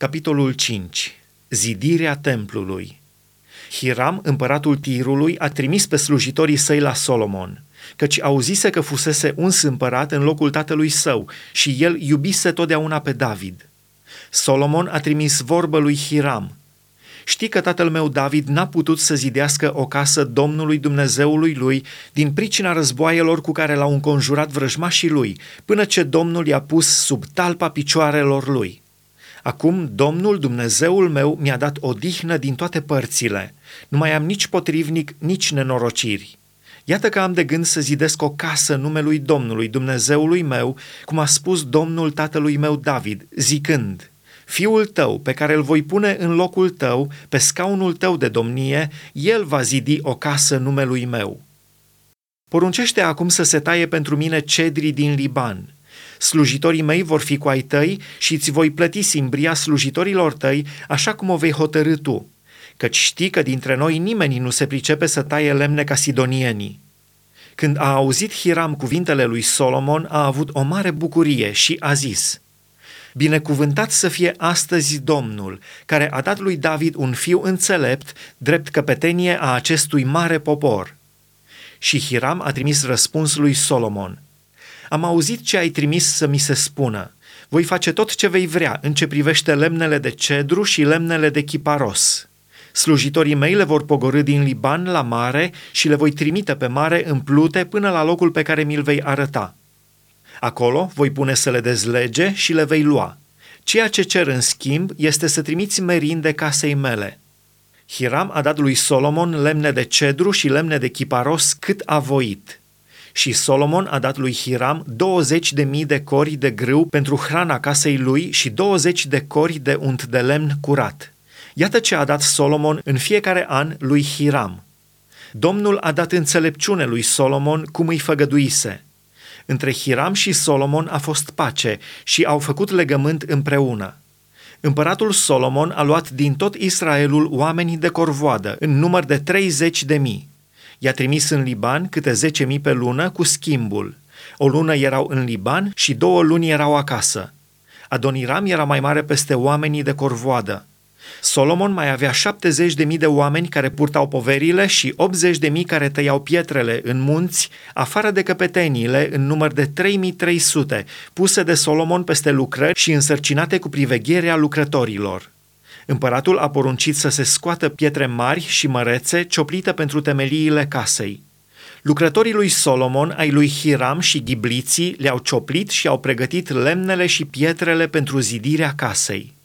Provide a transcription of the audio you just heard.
Capitolul 5. Zidirea templului. Hiram, împăratul Tirului, a trimis pe slujitorii săi la Solomon, căci auzise că fusese uns împărat în locul tatălui său și el iubise totdeauna pe David. Solomon a trimis vorbă lui Hiram. Știi că tatăl meu David n-a putut să zidească o casă Domnului Dumnezeului lui din pricina războaielor cu care l-au înconjurat vrăjmașii lui, până ce Domnul i-a pus sub talpa picioarelor lui. Acum Domnul Dumnezeul meu mi-a dat odihnă din toate părțile. Nu mai am nici potrivnic, nici nenorociri. Iată că am de gând să zidesc o casă numelui Domnului Dumnezeului meu, cum a spus Domnul tatălui meu David, zicând, Fiul tău, pe care îl voi pune în locul tău, pe scaunul tău de domnie, el va zidi o casă numelui meu. Poruncește acum să se taie pentru mine cedrii din Liban – Slujitorii mei vor fi cu ai tăi și îți voi plăti simbria slujitorilor tăi așa cum o vei hotărâ tu, căci știi că dintre noi nimeni nu se pricepe să taie lemne ca sidonienii. Când a auzit Hiram cuvintele lui Solomon, a avut o mare bucurie și a zis, Binecuvântat să fie astăzi Domnul, care a dat lui David un fiu înțelept, drept căpetenie a acestui mare popor. Și Hiram a trimis răspuns lui Solomon – am auzit ce ai trimis să mi se spună. Voi face tot ce vei vrea în ce privește lemnele de cedru și lemnele de chiparos. Slujitorii mei le vor pogorâ din Liban la mare și le voi trimite pe mare în plute până la locul pe care mi-l vei arăta. Acolo voi pune să le dezlege și le vei lua. Ceea ce cer în schimb este să trimiți merinde casei mele. Hiram a dat lui Solomon lemne de cedru și lemne de chiparos cât a voit – și Solomon a dat lui Hiram 20 de mii de cori de grâu pentru hrana casei lui și 20 de cori de unt de lemn curat. Iată ce a dat Solomon în fiecare an lui Hiram. Domnul a dat înțelepciune lui Solomon cum îi făgăduise. Între Hiram și Solomon a fost pace și au făcut legământ împreună. Împăratul Solomon a luat din tot Israelul oamenii de corvoadă, în număr de 30 de mii. I-a trimis în Liban câte zece mii pe lună cu schimbul. O lună erau în Liban și două luni erau acasă. Adoniram era mai mare peste oamenii de corvoadă. Solomon mai avea 70 de mii de oameni care purtau poverile și 80 de mii care tăiau pietrele în munți, afară de căpeteniile în număr de 3300, puse de Solomon peste lucrări și însărcinate cu privegherea lucrătorilor. Împăratul a poruncit să se scoată pietre mari și mărețe cioplite pentru temeliile casei. Lucrătorii lui Solomon, ai lui Hiram și ghibliții le-au cioplit și au pregătit lemnele și pietrele pentru zidirea casei.